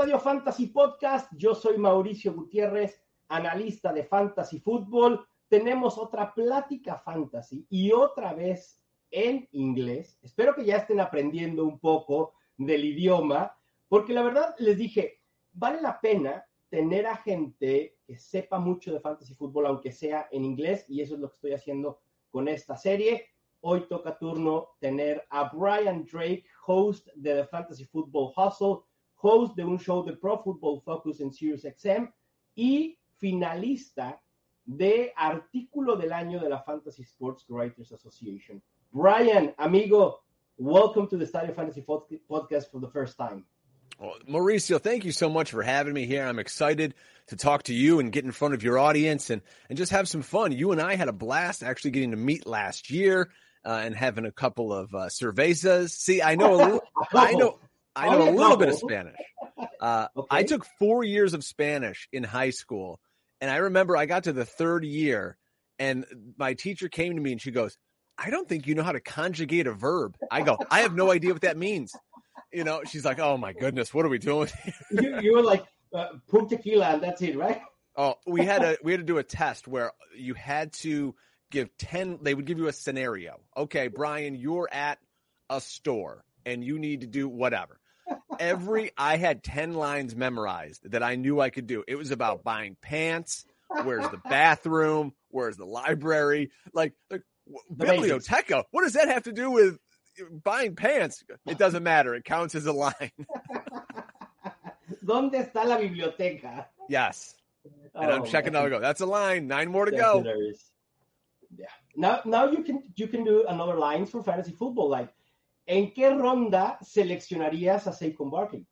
Estadio Fantasy Podcast. Yo soy Mauricio Gutiérrez, analista de Fantasy Football. Tenemos otra plática fantasy y otra vez en inglés. Espero que ya estén aprendiendo un poco del idioma, porque la verdad les dije, vale la pena tener a gente que sepa mucho de fantasy fútbol, aunque sea en inglés, y eso es lo que estoy haciendo con esta serie. Hoy toca turno tener a Brian Drake, host de The Fantasy Football Hustle, host de un show de Pro Football Focus en SiriusXM y finalista de artículo del año de la Fantasy Sports Writers Association. Brian, amigo, welcome to the Stadio Fantasy Podcast for the first time. Well, Mauricio, thank you so much for having me here. I'm excited to talk to you and get in front of your audience and, and just have some fun. You and I had a blast actually getting to meet last year uh, and having a couple of uh, cervezas. See, I know a little, I know, I know a little bit of Spanish. Uh, okay. I took four years of Spanish in high school, and I remember I got to the third year, and my teacher came to me and she goes, "I don't think you know how to conjugate a verb." I go, "I have no idea what that means." You know, she's like, "Oh my goodness, what are we doing?" you, you, were like, uh, "Put tequila," and that's it, right? Oh, we had a we had to do a test where you had to give 10 they would give you a scenario okay brian you're at a store and you need to do whatever every I had 10 lines memorized that I knew I could do. It was about buying pants, where's the bathroom, where's the library, like, like biblioteca. What does that have to do with buying pants? It doesn't matter. It counts as a line. ¿Dónde está la biblioteca? Yes. And oh, I'm checking out. I go. That's a line. Nine more to That's go. Hilarious. Yeah. Now, now you can you can do another lines for fantasy football. Like ¿En qué ronda seleccionarías a Saquon Barkley?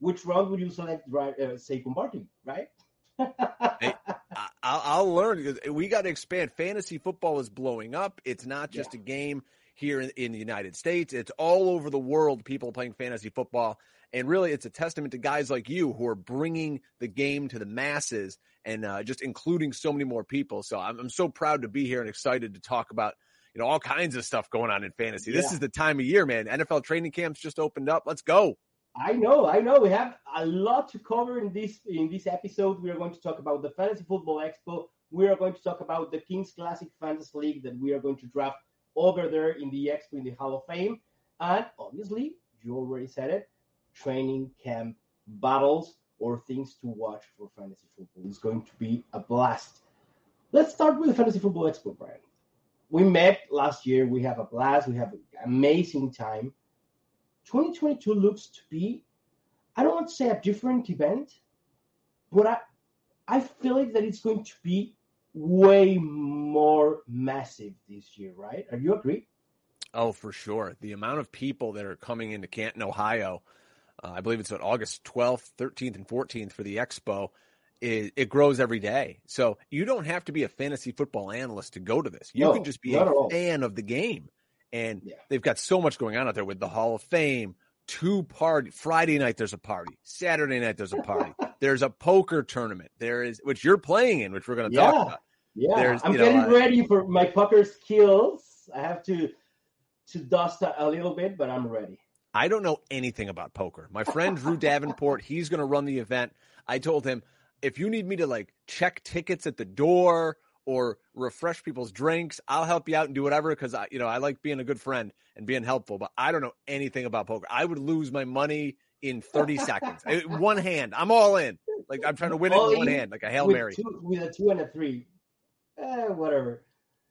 Which round would you select uh, Saquon Barkley, right? hey, I'll, I'll learn because we got to expand. Fantasy football is blowing up. It's not just yeah. a game here in, in, the United States. It's all over the world. People playing fantasy football, and really, it's a testament to guys like you who are bringing the game to the masses and uh, just including so many more people. So I'm, I'm so proud to be here and excited to talk about you know, all kinds of stuff going on in fantasy. This yeah. is the time of year, man. NFL training camps just opened up. Let's go. I know, I know. We have a lot to cover in this in this episode. We are going to talk about the Fantasy Football Expo. We are going to talk about the Kings Classic Fantasy League that we are going to draft over there in the Expo in the Hall of Fame. And obviously, you already said it, training camp battles or things to watch for fantasy football is going to be a blast. Let's start with the Fantasy Football Expo, Brian we met last year. We have a blast. We have an amazing time. 2022 looks to be, I don't want to say a different event, but I, I feel like that it's going to be way more massive this year, right? Are you agree? Oh, for sure. The amount of people that are coming into Canton, Ohio, uh, I believe it's on August 12th, 13th, and 14th for the expo it, it, grows every day. So you don't have to be a fantasy football analyst to go to this. You no, can just be a fan of the game. And yeah. they've got so much going on out there with the Hall of Fame, two party Friday night there's a party. Saturday night there's a party. there's a poker tournament. There is which you're playing in, which we're gonna yeah. talk about. Yeah. There's, I'm getting know, ready for my poker skills. I have to to dust a little bit, but I'm ready. I don't know anything about poker. My friend Drew Davenport, he's going to run the event. I told him, if you need me to like check tickets at the door or refresh people's drinks, I'll help you out and do whatever because I, you know, I like being a good friend and being helpful. But I don't know anything about poker. I would lose my money in 30 seconds. One hand, I'm all in. Like I'm trying to win it in one hand, like a hail with mary. Two, with a two and a three, eh, whatever.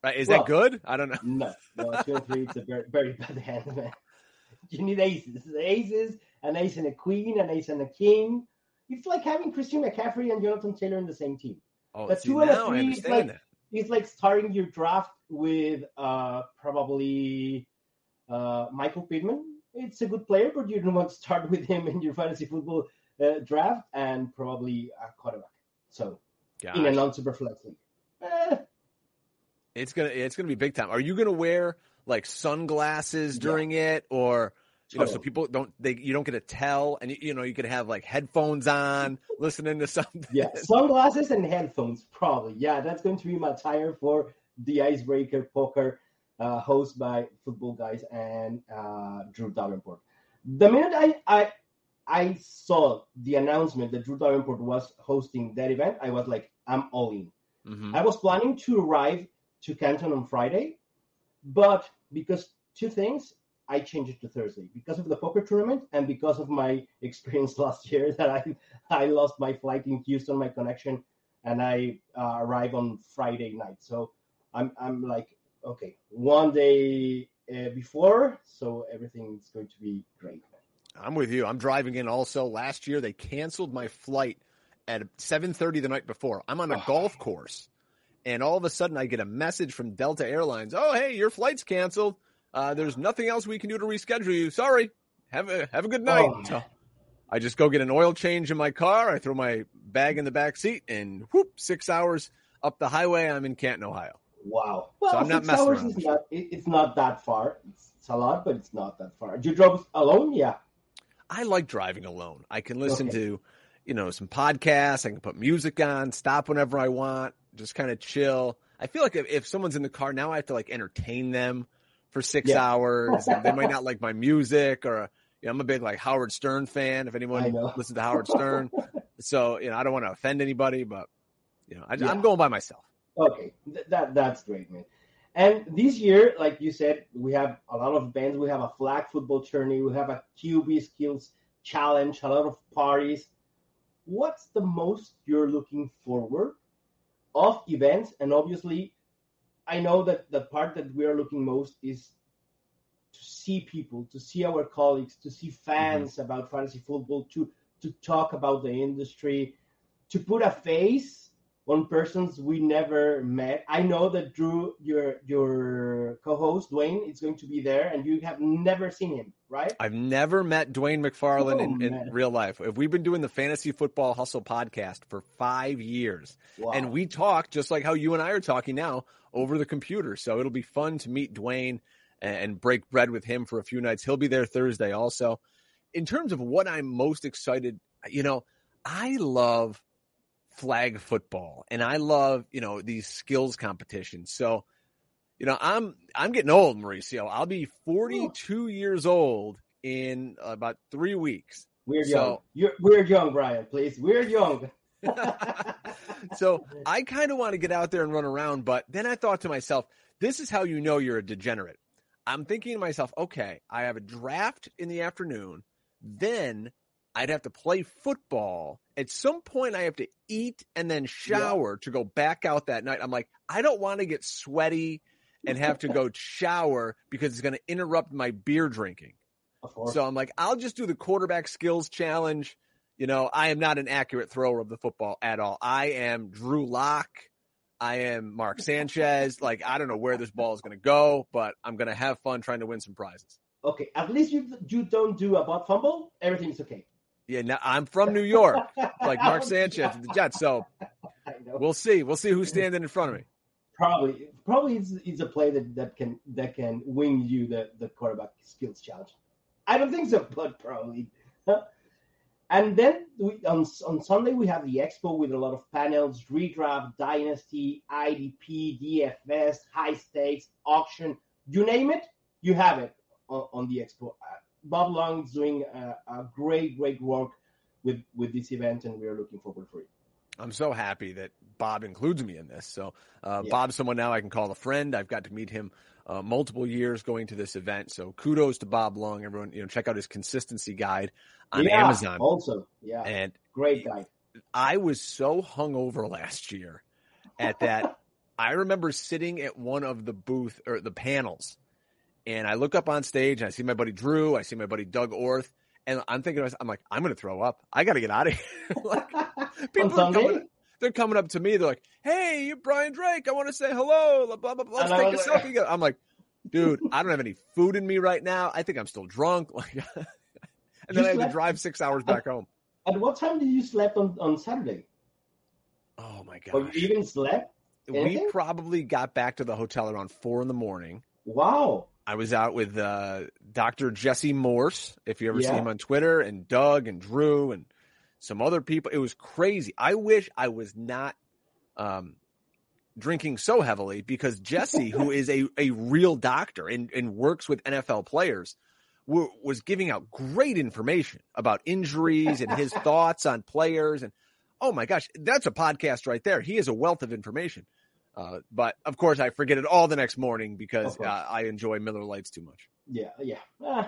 Right? Is well, that good? I don't know. No, no, two and three. It's a very, very bad hand, man. You need aces. Aces, an ace and a queen, an ace and a king it's like having Christian McCaffrey and Jonathan Taylor in the same team. Oh, the two and a three is like that. it's like starting your draft with uh, probably uh, Michael Pittman. It's a good player, but you don't want to start with him in your fantasy football uh, draft and probably a quarterback. So Gosh. in a non-super flex league. Eh. It's gonna it's gonna be big time. Are you gonna wear like sunglasses during yeah. it or? You know, so people don't they you don't get to tell, and you, you know you could have like headphones on, listening to something. Yeah, sunglasses and headphones, probably. Yeah, that's going to be my tire for the Icebreaker Poker, uh, hosted by Football Guys and uh, Drew Davenport. The minute I I I saw the announcement that Drew Davenport was hosting that event, I was like, I'm all in. Mm-hmm. I was planning to arrive to Canton on Friday, but because two things, I changed it to Thursday because of the poker tournament and because of my experience last year that I I lost my flight in Houston, my connection, and I uh, arrive on Friday night. So I'm I'm like okay, one day uh, before, so everything is going to be great. I'm with you. I'm driving in also. Last year they canceled my flight at 7:30 the night before. I'm on a golf course, and all of a sudden I get a message from Delta Airlines. Oh, hey, your flight's canceled. Uh, there's nothing else we can do to reschedule you. Sorry. Have a have a good night. Oh. I just go get an oil change in my car. I throw my bag in the back seat, and whoop, six hours up the highway. I'm in Canton, Ohio. Wow. Well, so I'm not messing hours around. Is not, it's not that far. It's, it's, a lot, but it's not that far. Do you drove alone? Yeah. I like driving alone. I can listen okay. to, you know, some podcasts. I can put music on, stop whenever I want, just kind of chill. I feel like if, if someone's in the car now, I have to like entertain them for six yeah. hours. they might not like my music or, you know, I'm a big like Howard Stern fan. If anyone listens to Howard Stern, so you know, I don't want to offend anybody, but you know, I, am going by myself. Okay, Th- that that's great, man. And this year, like you said, we have a lot of events. We have a flag football tourney. We have a QB skills challenge. A lot of parties. What's the most you're looking forward of events? And obviously, I know that the part that we are looking most is to see people, to see our colleagues, to see fans mm-hmm. about fantasy football, to to talk about the industry, to put a face on persons we never met. I know that Drew, your your co-host Dwain, is going to be there, and you have never seen him, right? I've never met Dwain McFarland oh, in, in real life. We've been doing the Fantasy Football Hustle podcast for five years, wow. and we talk just like how you and I are talking now over the computer. So it'll be fun to meet Dwain and break bread with him for a few nights. He'll be there Thursday also. In terms of what I'm most excited, you know, I love flag football and I love, you know, these skills competitions. So, you know, I'm I'm getting old, Mauricio. I'll be 42 Ooh. years old in about 3 weeks. We're so, young. You're, we're young, Brian, please. We're young. so I kind of want to get out there and run around, but then I thought to myself, this is how you know you're a degenerate. I'm thinking to myself, okay, I have a draft in the afternoon. Then I'd have to play football. At some point, I have to eat and then shower yeah. to go back out that night. I'm like, I don't want to get sweaty and have to go shower because it's going to interrupt my beer drinking. So I'm like, I'll just do the quarterback skills challenge. You know, I am not an accurate thrower of the football at all. I am Drew Lock. I am Mark Sanchez. like, I don't know where this ball is going to go, but I'm going to have fun trying to win some prizes. Okay, at least you you don't do a butt fumble. Everything's okay. Yeah, now I'm from New York, like Mark Sanchez the Jets. So we'll see. We'll see who's standing in front of me. Probably, probably it's, it's a play that, that can that can win you the, the quarterback skills challenge. I don't think so, but probably. And then we, on on Sunday we have the expo with a lot of panels, redraft, dynasty, IDP, DFS, high stakes, auction, you name it, you have it on, on the expo. Uh, Bob Long is doing a, a, great, great work with with this event, and we are looking forward for it. I'm so happy that Bob includes me in this. So uh, yeah. Bob's someone now I can call a friend. I've got to meet him uh, multiple years going to this event. So kudos to Bob Long. Everyone, you know, check out his consistency guide on yeah, Amazon. Also, yeah, and great guy. I was so hungover last year at that. I remember sitting at one of the booth or the panels and I look up on stage and I see my buddy Drew, I see my buddy Doug Orth, and I'm thinking, I'm like, I'm going to throw up. I got to get out of here. like, people are coming, they're coming up to me. They're like, Hey, you're Brian Drake. I want to say hello. Blah, blah, blah. Let's take a selfie. I'm like, dude, I don't have any food in me right now. I think I'm still drunk. Like, and then you I had to drive six hours back home. At what time did you sleep on, on Saturday? Oh my god! Or you even slept? Anything? We probably got back to the hotel around four in the morning. Wow! I was out with uh, Dr. Jesse Morse, if you ever yeah. see him on Twitter, and Doug and Drew and some other people. It was crazy. I wish I was not um, drinking so heavily because Jesse, who is a, a real doctor and, and works with NFL players, w- was giving out great information about injuries and his thoughts on players. And oh my gosh, that's a podcast right there. He is a wealth of information. Uh, but of course, I forget it all the next morning because uh, I enjoy Miller Lites too much. Yeah, yeah. Uh,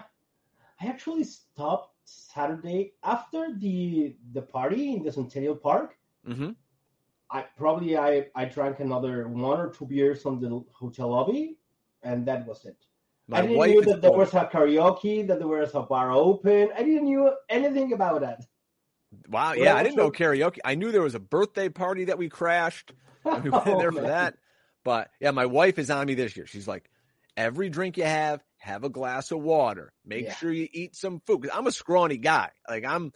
I actually stopped Saturday after the the party in the Centennial Park. Mm-hmm. I probably I I drank another one or two beers on the hotel lobby, and that was it. My I didn't know that there was a karaoke, that there was a bar open. I didn't know anything about that. Wow, yeah, I didn't know karaoke. I knew there was a birthday party that we crashed. we went oh, there for that. But yeah, my wife is on me this year. She's like, every drink you have, have a glass of water. Make yeah. sure you eat some food. I'm a scrawny guy. Like I'm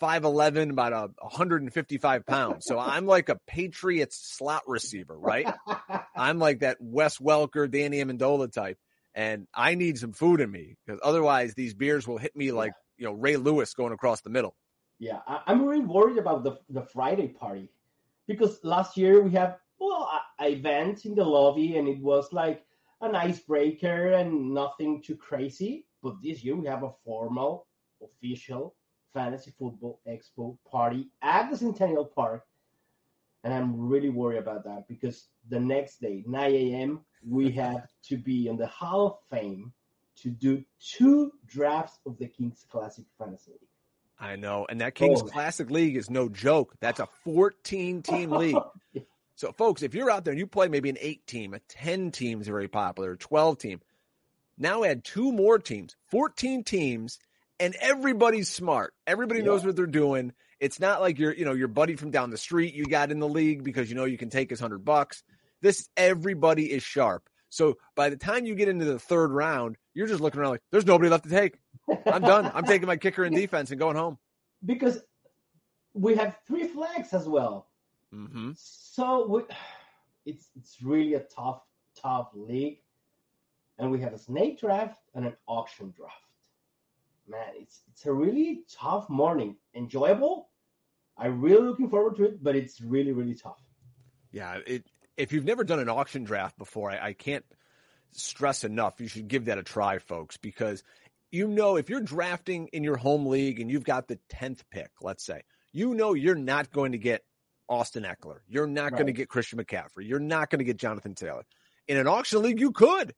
5'11, about a 155 pounds. So I'm like a Patriots slot receiver, right? I'm like that Wes Welker, Danny Amendola type. And I need some food in me because otherwise these beers will hit me like, you know, Ray Lewis going across the middle. Yeah. I'm really worried about the, the Friday party because last year we have well a, a event in the lobby and it was like an icebreaker and nothing too crazy. But this year we have a formal, official fantasy football expo party at the Centennial Park. And I'm really worried about that because the next day, 9 a.m., we have to be on the Hall of Fame to do two drafts of the Kings Classic Fantasy League. I know. And that Kings oh, Classic League is no joke. That's a 14 team league. So, folks, if you're out there and you play maybe an eight team, a 10 team is very popular, 12 team, now add two more teams, 14 teams, and everybody's smart. Everybody yeah. knows what they're doing. It's not like you're, you know, your buddy from down the street you got in the league because you know you can take his hundred bucks. This everybody is sharp. So by the time you get into the third round, you're just looking around like there's nobody left to take. I'm done. I'm taking my kicker and defense and going home. Because we have three flags as well. Mm-hmm. So we, it's it's really a tough tough league, and we have a snake draft and an auction draft. Man, it's it's a really tough morning. Enjoyable. I'm really looking forward to it, but it's really really tough. Yeah, it. If you've never done an auction draft before, I, I can't stress enough. You should give that a try, folks, because you know if you're drafting in your home league and you've got the tenth pick, let's say, you know you're not going to get Austin Ekeler. You're not right. going to get Christian McCaffrey. You're not going to get Jonathan Taylor. In an auction league, you could.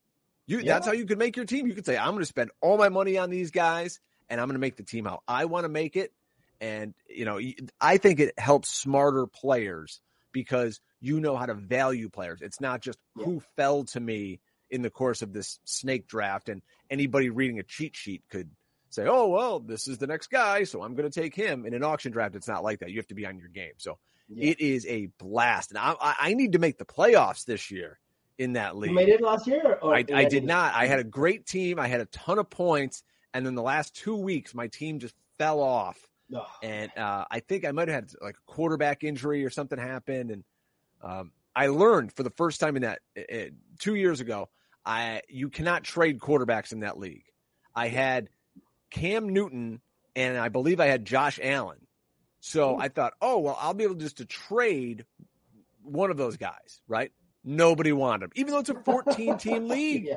You yeah. that's how you could make your team. You could say, I'm going to spend all my money on these guys and I'm going to make the team out I want to make it. And you know, I think it helps smarter players because you know how to value players. It's not just yeah. who fell to me in the course of this snake draft and anybody reading a cheat sheet could say, "Oh, well, this is the next guy, so I'm going to take him." In an auction draft, it's not like that. You have to be on your game. So yeah. it is a blast, and I, I, need to make the playoffs this year in that league. You made it last year? I, I did not. I had a great team. I had a ton of points, and then the last two weeks, my team just fell off. Oh. And uh, I think I might have had like a quarterback injury or something happened, and um, I learned for the first time in that uh, two years ago. I you cannot trade quarterbacks in that league. I had Cam Newton and I believe I had Josh Allen. So hmm. I thought, oh well, I'll be able just to trade one of those guys, right? Nobody wanted him, even though it's a 14 team league. yeah.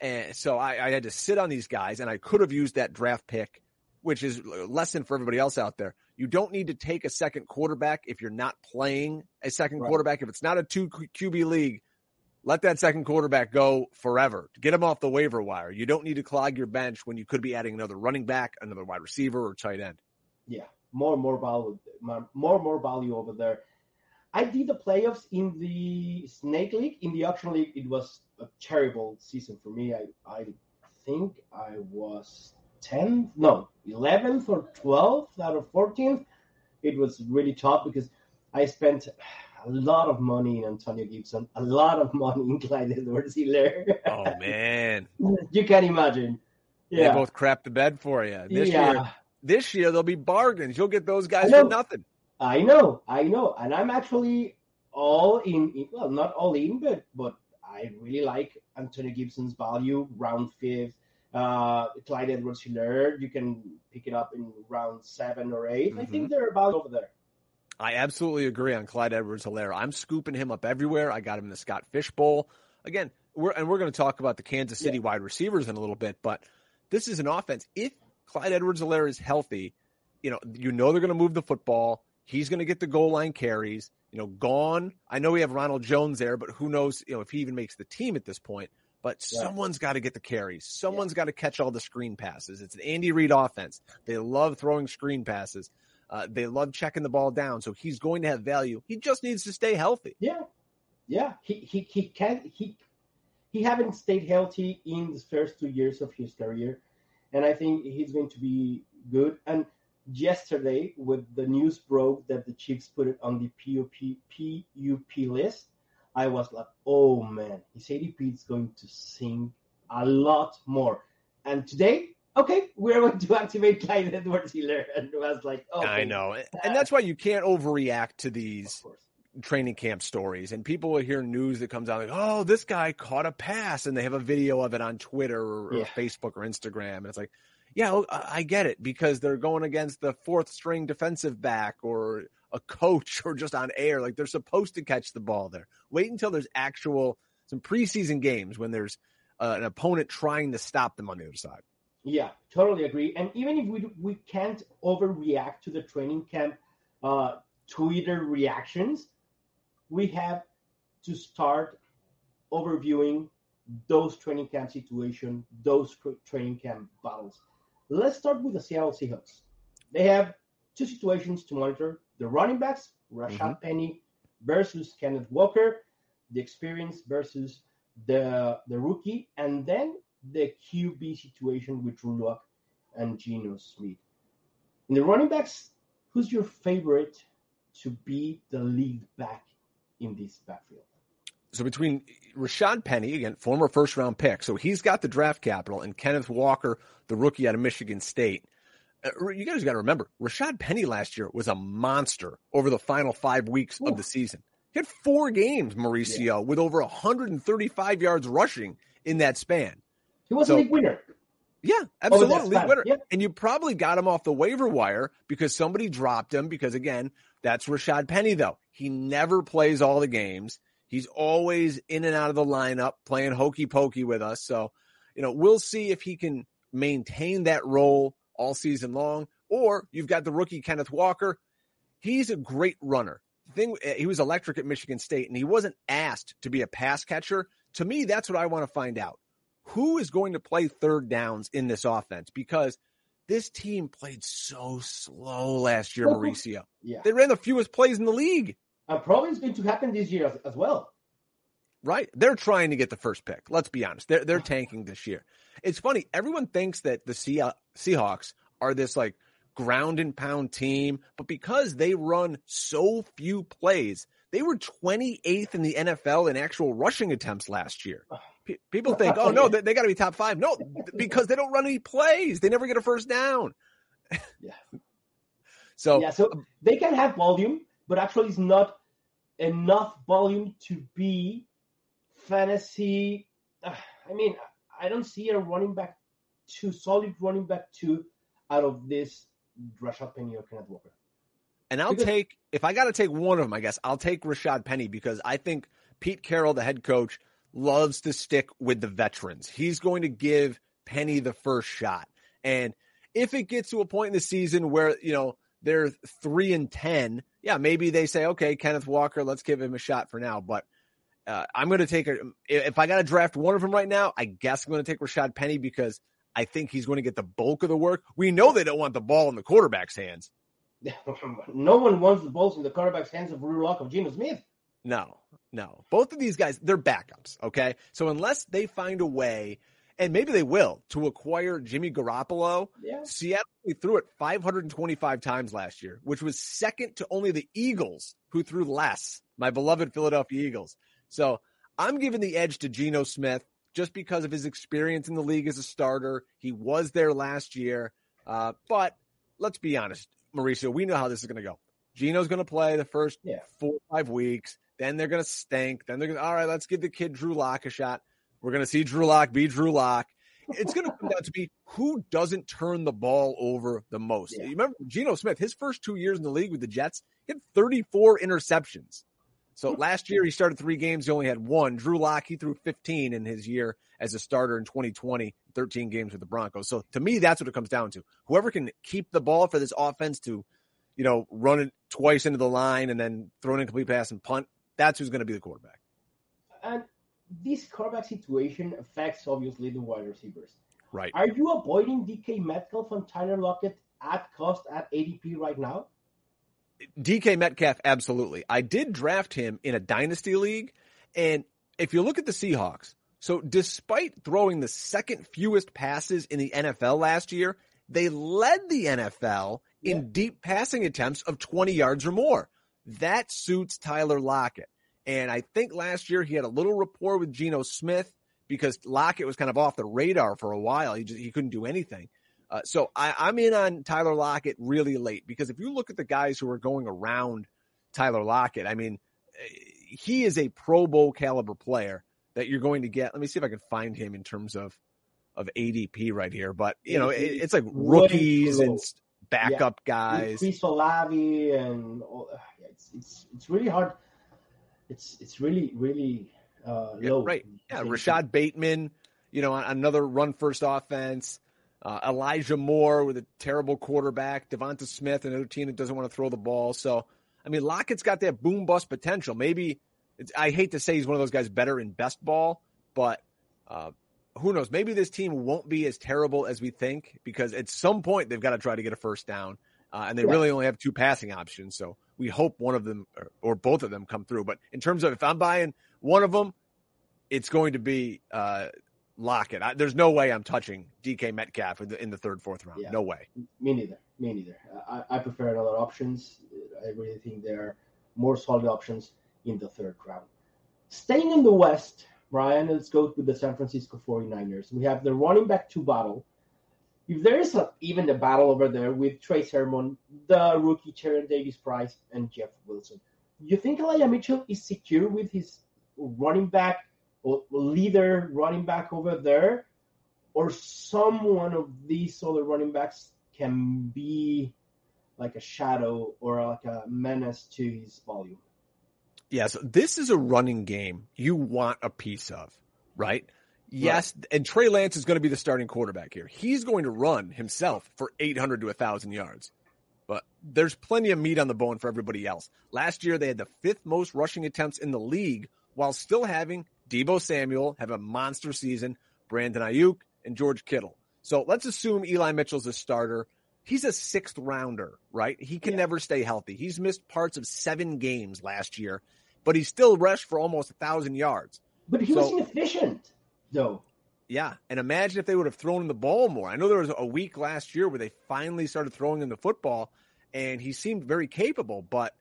And so I, I, had to sit on these guys, and I could have used that draft pick, which is a lesson for everybody else out there. You don't need to take a second quarterback if you're not playing a second right. quarterback. If it's not a two QB league, let that second quarterback go forever. Get him off the waiver wire. You don't need to clog your bench when you could be adding another running back, another wide receiver, or tight end. Yeah, more and more value, more and more value over there. I did the playoffs in the Snake League. In the Auction League, it was a terrible season for me. I I think I was 10th, no, 11th or 12th out of 14th. It was really tough because I spent a lot of money in Antonio Gibson, a lot of money in Clyde Edwards Helaire. oh man. You can imagine. Yeah. They both crap the bed for you. This yeah. year this year there'll be bargains. You'll get those guys for nothing. I know, I know. And I'm actually all in well, not all in, but but I really like Antonio Gibson's value, round fifth. Uh, Clyde Edwards Helaire, you can pick it up in round seven or 8 mm-hmm. I think mm-hmm. they're about over there. I absolutely agree on Clyde Edwards Helaire. I'm scooping him up everywhere. I got him in the Scott Fish Bowl. Again, we're and we're going to talk about the Kansas City yeah. wide receivers in a little bit, but this is an offense. If Clyde Edwards-Helaire is healthy, you know, you know they're going to move the football. He's going to get the goal line carries. You know, gone. I know we have Ronald Jones there, but who knows, you know, if he even makes the team at this point. But yeah. someone's got to get the carries. Someone's yeah. got to catch all the screen passes. It's an Andy Reid offense. They love throwing screen passes. Uh, they love checking the ball down. So he's going to have value. He just needs to stay healthy. Yeah, yeah. He he he can he he haven't stayed healthy in the first two years of his career, and I think he's going to be good. And yesterday, with the news broke that the Chiefs put it on the PUP PUP list, I was like, oh man, his ADP is going to sink a lot more. And today, okay, we're going to activate Clyde Edwards Helaire. And I was like, oh. I know. And that's why you can't overreact to these training camp stories. And people will hear news that comes out like, oh, this guy caught a pass. And they have a video of it on Twitter or, yeah. or Facebook or Instagram. And it's like, yeah, I get it because they're going against the fourth string defensive back or a coach or just on air. Like they're supposed to catch the ball there. Wait until there's actual some preseason games when there's uh, an opponent trying to stop them on the other side. Yeah, totally agree. And even if we we can't overreact to the training camp uh, Twitter reactions, we have to start overviewing those training camp situation, those training camp battles. Let's start with the Seattle Seahawks. They have two situations to monitor the running backs, Rashad mm-hmm. Penny versus Kenneth Walker, the experience versus the the rookie, and then the QB situation with Drew Lock and Geno Smith. In the running backs, who's your favorite to be the lead back in this backfield? So between Rashad Penny, again, former first round pick, so he's got the draft capital, and Kenneth Walker, the rookie out of Michigan State. Uh, you guys got to remember, Rashad Penny last year was a monster over the final five weeks Ooh. of the season. He had four games, Mauricio, yeah. with over 135 yards rushing in that span. He was so, a league winner. Yeah, absolutely. League winner. Yeah. And you probably got him off the waiver wire because somebody dropped him because, again, that's Rashad Penny, though. He never plays all the games. He's always in and out of the lineup playing hokey pokey with us. So, you know, we'll see if he can maintain that role all season long. Or you've got the rookie Kenneth Walker. He's a great runner. The thing eh, he was electric at Michigan State, and he wasn't asked to be a pass catcher. To me, that's what I want to find out. Who is going to play third downs in this offense? Because this team played so slow last year, Mauricio. Yeah. They ran the fewest plays in the league. And probably it's going to happen this year as, as well. Right. They're trying to get the first pick. Let's be honest. They're they're tanking this year. It's funny. Everyone thinks that the Seahawks are this like ground and pound team, but because they run so few plays, they were 28th in the NFL in actual rushing attempts last year. Oh, People think, oh no, they, they got to be top five. No, because they don't run any plays. They never get a first down. yeah. So yeah, so they can have volume, but actually it's not enough volume to be fantasy. Uh, I mean, I don't see a running back two solid running back two out of this Rashad Penny or Kenneth Walker. And I'll because, take if I got to take one of them, I guess I'll take Rashad Penny because I think Pete Carroll, the head coach, loves to stick with the veterans. He's going to give Penny the first shot, and if it gets to a point in the season where you know they're three and ten, yeah, maybe they say, okay, Kenneth Walker, let's give him a shot for now. But uh, I'm going to take a, if I got to draft one of them right now, I guess I'm going to take Rashad Penny because I think he's going to get the bulk of the work. We know they don't want the ball in the quarterback's hands. no one wants the balls in the quarterback's hands of Lock of Geno Smith. No, no. Both of these guys, they're backups. Okay. So unless they find a way, and maybe they will, to acquire Jimmy Garoppolo, yeah. Seattle threw it 525 times last year, which was second to only the Eagles, who threw less. My beloved Philadelphia Eagles. So I'm giving the edge to Geno Smith just because of his experience in the league as a starter. He was there last year. Uh, but let's be honest, Mauricio, we know how this is going to go. Geno's going to play the first yeah. four or five weeks. Then they're going to stink. Then they're going to, all right, let's give the kid Drew Lock a shot. We're going to see Drew Lock be Drew Lock. It's going to come down to be who doesn't turn the ball over the most. Yeah. You remember Geno Smith, his first two years in the league with the Jets, he had 34 interceptions. So hmm. last year he started three games. He only had one. Drew Lock, he threw 15 in his year as a starter in 2020, 13 games with the Broncos. So to me, that's what it comes down to. Whoever can keep the ball for this offense to, you know, run it twice into the line and then throw an incomplete pass and punt, that's who's going to be the quarterback. And this quarterback situation affects obviously the wide receivers. Right. Are you avoiding DK Metcalf and Tyler Lockett at cost at ADP right now? DK Metcalf, absolutely. I did draft him in a dynasty league. And if you look at the Seahawks, so despite throwing the second fewest passes in the NFL last year, they led the NFL yeah. in deep passing attempts of 20 yards or more. That suits Tyler Lockett. And I think last year he had a little rapport with Geno Smith because Lockett was kind of off the radar for a while. He just, he couldn't do anything. Uh, so I, am in on Tyler Lockett really late because if you look at the guys who are going around Tyler Lockett, I mean, he is a Pro Bowl caliber player that you're going to get. Let me see if I can find him in terms of of ADP right here. But you know, it, it's like rookies and backup yeah. guys. Chris Olave and all, it's it's it's really hard. It's it's really really uh, low. Yeah, right. Yeah, Rashod Bateman. You know, another run first offense. Uh, Elijah Moore with a terrible quarterback, Devonta Smith, another team that doesn't want to throw the ball. So, I mean, Lockett's got that boom bust potential. Maybe I hate to say he's one of those guys better in best ball, but uh, who knows? Maybe this team won't be as terrible as we think because at some point they've got to try to get a first down, uh, and they yeah. really only have two passing options. So we hope one of them or, or, both of them come through. But in terms of if I'm buying one of them, it's going to be uh, Lockett. I, there's no way I'm touching DK Metcalf in the, in the third, fourth round. Yeah. No way. Me neither. Me neither. I, I prefer other options. I really think there are more solid options in the third round. Staying in the West, Brian, let's go with the San Francisco 49ers. We have the running back two battle. If there is a, even a battle over there with Trey Sermon, the rookie Tyrion Davis Price, and Jeff Wilson, you think Elijah Mitchell is secure with his running back leader running back over there, or someone of these other running backs can be like a shadow or like a menace to his volume. Yes, this is a running game you want a piece of, right? Yes, right. and Trey Lance is going to be the starting quarterback here. He's going to run himself for 800 to 1,000 yards. But there's plenty of meat on the bone for everybody else. Last year, they had the fifth most rushing attempts in the league while still having Deebo Samuel have a monster season, Brandon Aiyuk, and George Kittle. So let's assume Eli Mitchell's a starter. He's a sixth rounder, right? He can yeah. never stay healthy. He's missed parts of seven games last year, but he still rushed for almost a thousand yards. But he so, was inefficient, though. Yeah, and imagine if they would have thrown him the ball more. I know there was a week last year where they finally started throwing him the football, and he seemed very capable. But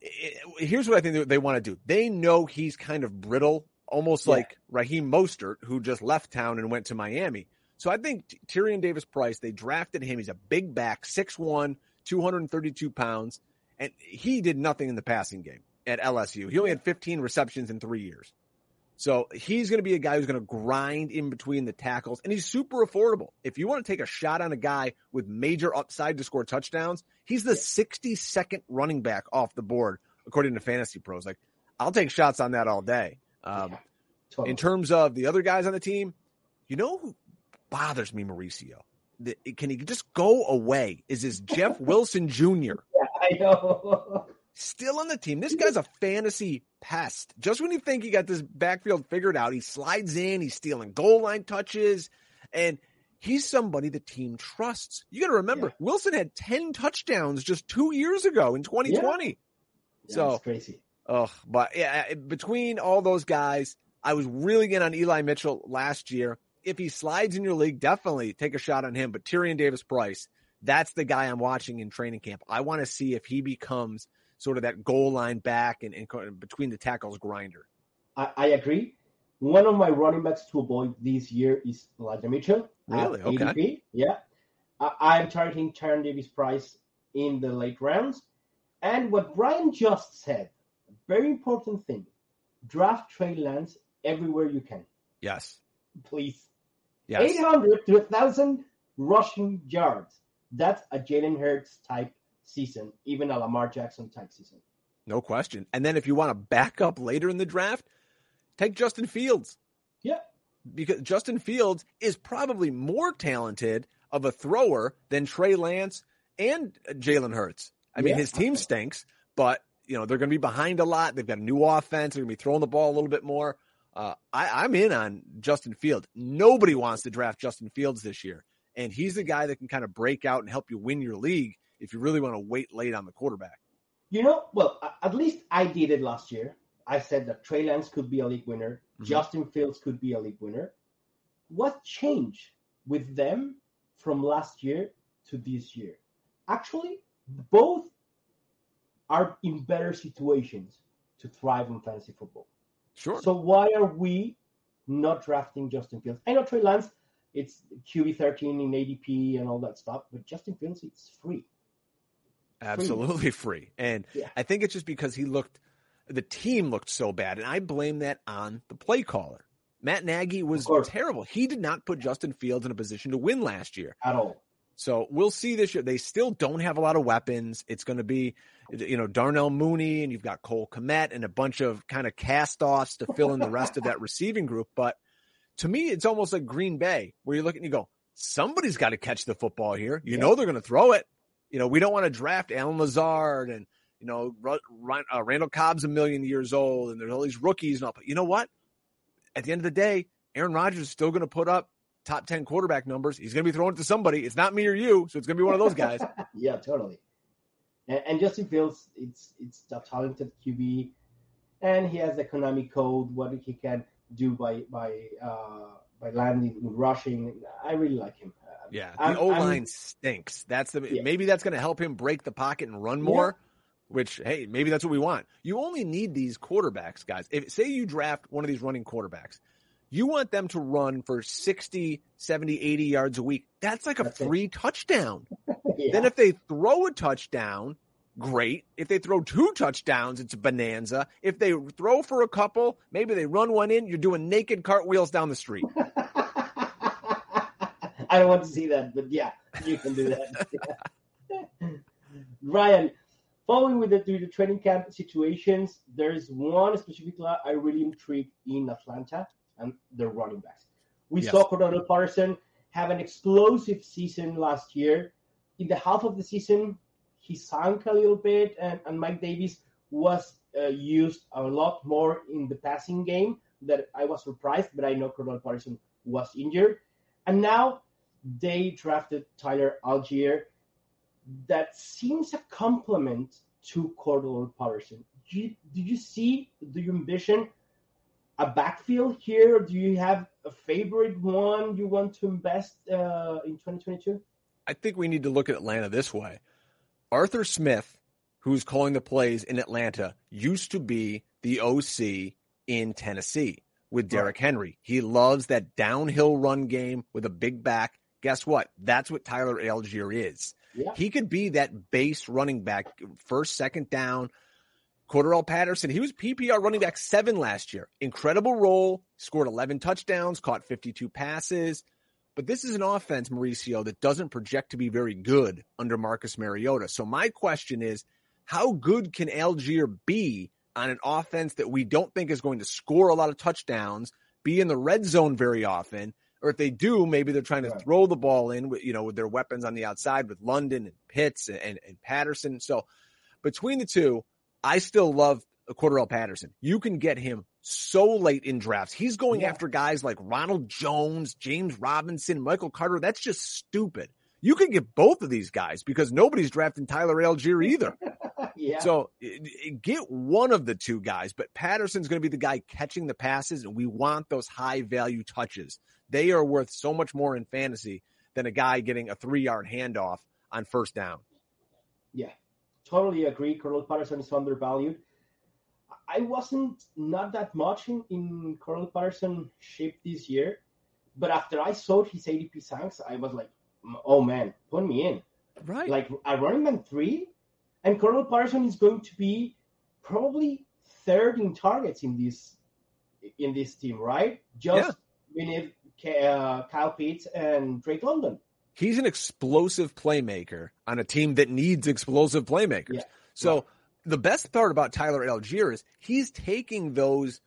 here's what I think they want to do. They know he's kind of brittle, almost yeah. like Raheem Mostert, who just left town and went to Miami. So I think Tyrion Davis Price, they drafted him. He's a big back, 6'1, 232 pounds, and he did nothing in the passing game at LSU. He only had 15 receptions in three years. So he's going to be a guy who's going to grind in between the tackles, and he's super affordable. If you want to take a shot on a guy with major upside to score touchdowns, he's the 62nd running back off the board according to Fantasy Pros. Like, I'll take shots on that all day. Um, yeah, totally. In terms of the other guys on the team, you know who bothers me, Mauricio? The, can he just go away? Is this Jeff Wilson Jr.? Yeah, I know. Still on the team. This guy's a fantasy pest. Just when you think he got this backfield figured out, he slides in, he's stealing goal line touches, and he's somebody the team trusts. You got to remember, yeah. Wilson had 10 touchdowns just two years ago in 2020. Yeah. Yeah, so crazy. Oh, but yeah, between all those guys, I was really in on Eli Mitchell last year. If he slides in your league, definitely take a shot on him. But Tyrion Davis Price, that's the guy I'm watching in training camp. I want to see if he becomes sort of that goal line back and, and between the tackles grinder. I, I, agree. One of my running backs to avoid this year is Elijah Mitchell. Really? Okay. ADP. Yeah. I, am targeting Tyrion Davis Price in the late rounds. And what Brian just said, very important thing draft Trey Lance everywhere you can. Yes. Please. Yes. 800 to 1,000 rushing yards. That's a Jalen Hurts type season, even a Lamar Jackson type season. No question. And then if you want to back up later in the draft, take Justin Fields. Yeah. Because Justin Fields is probably more talented of a thrower than Trey Lance and Jalen Hurts. I mean, Yeah. his team stinks, but you know they're going to be behind a lot. They've got a new offense. They're going to be throwing the ball a little bit more. Uh, I, I'm in on Justin Fields. Nobody wants to draft Justin Fields this year, and he's the guy that can kind of break out and help you win your league if you really want to wait late on the quarterback. You know, well, at least I did it last year. I said that Trey Lance could be a league winner, Mhm. Justin Fields could be a league winner. What changed with them from last year to this year? Actually, both are in better situations to thrive in fantasy football. Sure. So why are we not drafting Justin Fields? I know Trey Lance, it's QB 13 in ADP and all that stuff, but Justin Fields, it's free. Absolutely free. And Yeah. I think it's just because he looked, the team looked so bad. And I blame that on the play caller. Matt Nagy was terrible. He did not put Justin Fields in a position to win last year. At all. So we'll see this year. They still don't have a lot of weapons. It's going to be, you know, Darnell Mooney and you've got Cole Kmet and a bunch of kind of cast offs to fill in the rest of that receiving group. But to me, it's almost like Green Bay where you look and you go, somebody's got to catch the football here. You Yeah. know, they're going to throw it. You know, we don't want to draft Allen Lazard and, you know, uh, Randall Cobb's a million years old and there's all these rookies and all. But you know what? At the end of the day, Aaron Rodgers is still going to put up top 10 quarterback numbers. He's going to be throwing it to somebody. It's not me or you. So it's going to be one of those guys. yeah, totally. And, and Justin Fields, it's it's a talented QB, and he has the Konami code. What he can do by by uh, by landing, and rushing. I really like him. Uh, Yeah. The O line stinks. That's the Yeah. maybe that's going to help him break the pocket and run more. Which hey, maybe that's what we want. You only need these quarterbacks, guys. If say you draft one of these running quarterbacks, you want them to run for 60, 70, 80 yards a week. That's like a That's it. free touchdown. yeah. Then if they throw a touchdown, great. If they throw two touchdowns, it's a bonanza. If they throw for a couple, maybe they run one in, you're doing naked cartwheels down the street. I don't want to see that, but yeah, you can do that. Ryan, following with the, the training camp situations, there's one specific I really intrigued in Atlanta, and the running backs. We Yes. saw Cordarrelle Patterson have an explosive season last year. In the half of the season, he sank a little bit, and, and Mike Davis was uh, used a lot more in the passing game. That I was surprised, but I know Cordarrelle Patterson was injured. And now they drafted Tyler Allgeier. That seems a compliment to Cordarrelle Patterson. Do you, do you see, do you envision a backfield here? Do you have a favorite one you want to invest uh, in 2022? I think we need to look at Atlanta this way. Arthur Smith, who's calling the plays in Atlanta, used to be the OC in Tennessee with Derrick Henry. He loves that downhill run game with a big back. Guess what? That's what Tyler Allgeier is. Yeah. He could be that base running back, first, second down. Cordarrelle Patterson, he was PPR running back seven last year. Incredible role, scored 11 touchdowns, caught 52 passes. But this is an offense, Mauricio, that doesn't project to be very good under Marcus Mariota. So my question is, how good can Allgeier be on an offense that we don't think is going to score a lot of touchdowns, be in the red zone very often, or if they do, maybe they're trying to Right. throw the ball in with you know with their weapons on the outside with London and Pitts and, and, and Patterson. So between the two, I still love Cordarrelle Patterson. You can get him so late in drafts. He's going Yeah. after guys like Ronald Jones, James Robinson, Michael Carter. That's just stupid. You can get both of these guys because nobody's drafting Tyler Allgeier either. yeah. So get one of the two guys, but Patterson's going to be the guy catching the passes, and we want those high value touches. They are worth so much more in fantasy than a guy getting a three yard handoff on first down. Yeah, totally agree. Cordarrelle Patterson is undervalued. I wasn't not that much in, in Cordarrelle Patterson shape this year, but after I saw his ADP sanks, I was like, oh man, put me in. Right. Like a running man three, and Cordarrelle Patterson is going to be probably third in targets in this in this team, right? Just beneath K- uh, Kyle Pitts and Drake London. He's an explosive playmaker on a team that needs explosive playmakers. Yeah. So the best part about Tyler Allgeier is he's taking those,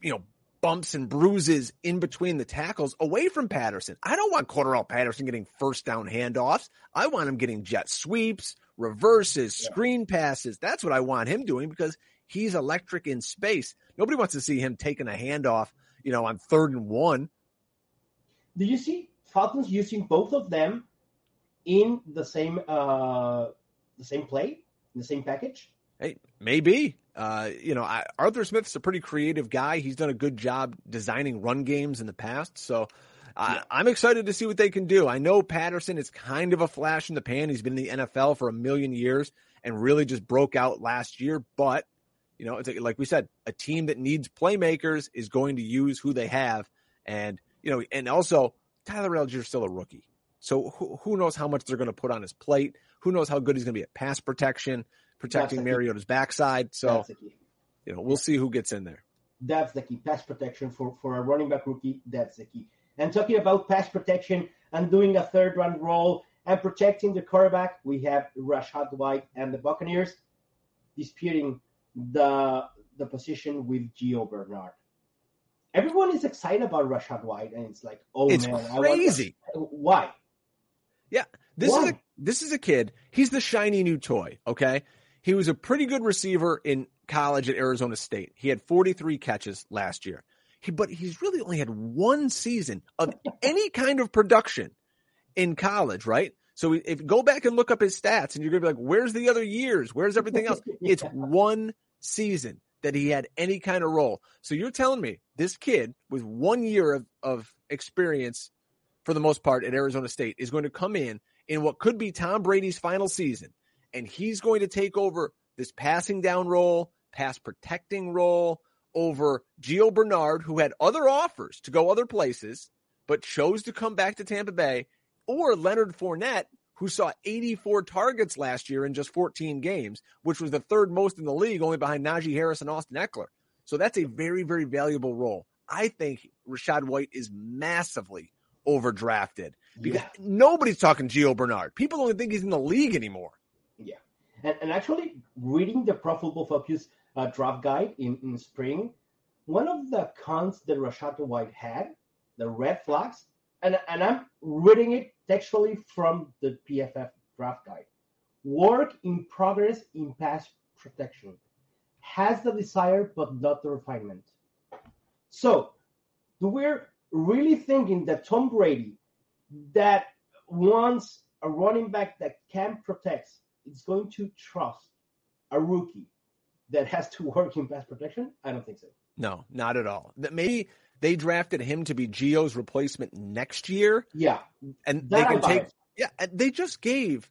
you know, bumps and bruises in between the tackles away from Patterson. I don't want Cordarrelle Patterson getting first down handoffs. I want him getting jet sweeps, reverses, yeah. screen passes. That's what I want him doing because he's electric in space. Nobody wants to see him taking a handoff, you know, on third and one. Did you see Falcons using both of them in the same uh the same play, in the same package? Hey, maybe. Uh, you know, I, Arthur Smith's a pretty creative guy. He's done a good job designing run games in the past. So yeah. I, am excited to see what they can do. I know Patterson is kind of a flash in the pan. He's been in the NFL for a million years and really just broke out last year. But, you know, it's like we said, a team that needs playmakers is going to use who they have. And, you know, and also Tyler Allgeier is still a rookie. So who, who knows how much they're going to put on his plate? Who knows how good he's going to be at pass protection? protecting Mariota's backside. So, you know, we'll see who gets in there. That's the key. Pass protection for, for a running back rookie. That's the key. And talking about pass protection and doing a third round roll and protecting the quarterback, we have Rachaad White and the Buccaneers disputing the the position with Gio Bernard. Everyone is excited about Rachaad White, and it's like, oh it's man, crazy. Why? Yeah, this Why? is a this is a kid. He's the shiny new toy. Okay, he was a pretty good receiver in college at Arizona State. He had 43 catches last year. He, but he's really only had one season of any kind of production in college, right? So if go back and look up his stats, and you're gonna be like, "Where's the other years? Where's everything else?" yeah. It's one season that he had any kind of role. So you're telling me this kid with one year of, of experience, for the most part, at Arizona State, is going to come in in what could be Tom Brady's final season and he's going to take over this passing down role, pass protecting role over Gio Bernard, who had other offers to go other places, but chose to come back to Tampa Bay, or Leonard Fournette, who saw 84 targets last year in just 14 games, which was the third most in the league, only behind Najee Harris and Austin Ekeler. So that's a very, very valuable role. I think Rachaad White is massively overdrafted because yeah. nobody's talking Gio Bernard. People don't think he's in the league anymore. Yeah, and, and actually reading the Pro Football Focus uh, draft guide in, in spring, one of the cons that Rachaad White had, the red flags, and, and I'm reading it textually from the PFF draft guide. Work in progress in pass protection. Has the desire but not the refinement. So, do we're really thinking that Tom Brady, that wants a running back that can protect, is going to trust a rookie that has to work in pass protection? I don't think so. No, not at all. That maybe they drafted him to be Gio's replacement next year. Yeah, and they can take. It. Yeah, they just gave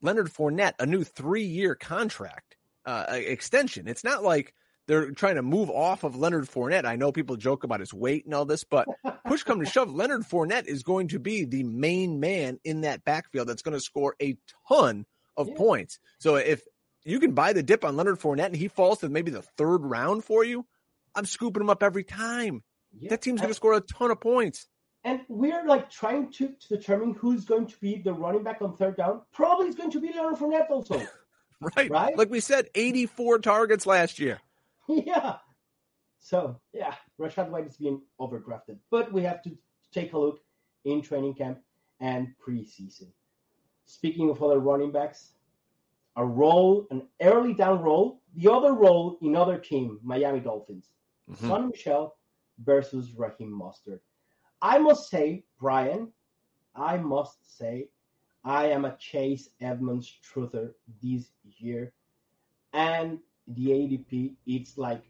Leonard Fournette a new three-year contract uh, extension. It's not like they're trying to move off of Leonard Fournette. I know people joke about his weight and all this, but push come to shove, Leonard Fournette is going to be the main man in that backfield that's going to score a ton of yeah. points. So if you can buy the dip on Leonard Fournette and he falls to maybe the third round for you, I'm scooping him up every time. Yeah. That team's going to score a ton of points. And we're like trying to, to, determine who's going to be the running back on third down. Probably it's going to be Leonard Fournette also. right. Right. Like we said, 84 targets last year. Yeah. So yeah, Rachaad White is being overdrafted. But we have to take a look in training camp and preseason. Speaking of other running backs, a role, an early down role, the other role in other team, Miami Dolphins, mm-hmm. Sony Michel versus Raheem Mostert. I must say, Brian, I must say, I am a Chase Edmonds truther this year. And the ADP, it's like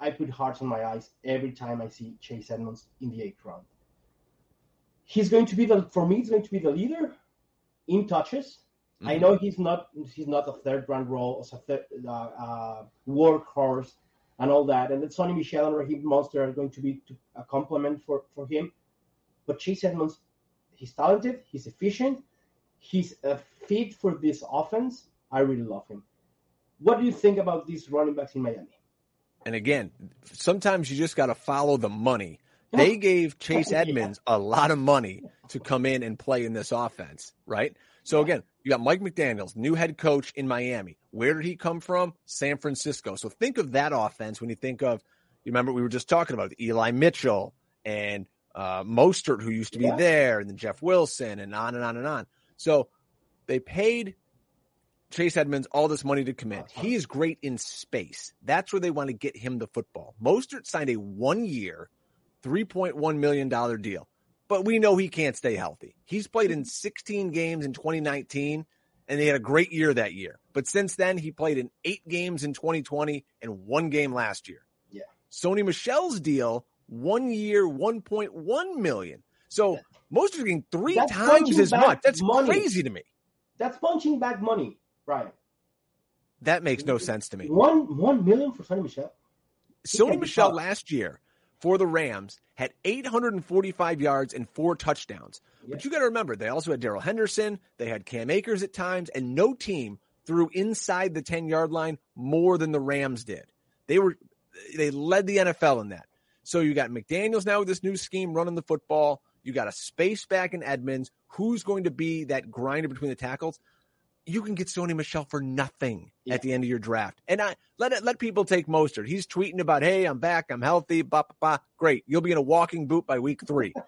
I put hearts on my eyes every time I see Chase Edmonds in the eighth round. He's going to be the, for me, he's going to be the leader in touches. Mm-hmm. I know he's not he's not a third round role as a third, uh, uh, workhorse and all that, and then Sony Michel and Raheem Mostert are going to be to, a complement for for him. But Chase Edmonds, he's talented, he's efficient, he's a fit for this offense. I really love him. What do you think about these running backs in Miami? And again, sometimes you just got to follow the money. They gave Chase Edmonds yeah. a lot of money to come in and play in this offense, right? So again, You got Mike McDaniels, new head coach in Miami. Where did he come from? San Francisco. So think of that offense when you think of, you remember we were just talking about Eli Mitchell and uh, Mostert, who used to be yeah. there, and then Jeff Wilson, and on and on and on. So they paid Chase Edmonds all this money to commit. He is great in space. That's where they want to get him the football. Mostert signed a one year, $3.1 million deal but we know he can't stay healthy. He's played in hmm. 16 games in 2019, and they had a great year that year. But since then, he played in eight games in 2020 and one game last year. Yeah. Sony Michel's deal, one year, 1.1 million. So Mostert getting three That's times as much. That's money. crazy to me. That's punching back money, Brian. That makes no sense to me. One one million for Sony Michel. Sony Michel last year for the Rams had 845 yards and four touchdowns. But you got to remember, they also had Darrell Henderson, they had Cam Akers at times, and no team threw inside the 10 yard line more than the Rams did. They were they led the NFL in that. So you got McDaniels now with this new scheme running the football. You got a space back in Edmonds. Who's going to be that grinder between the tackles? You can get Sony Michel for nothing yeah. at the end of your draft. And I let it let people take Mostert. He's tweeting about, hey, I'm back, I'm healthy, bah, bah, bah. great. You'll be in a walking boot by week three.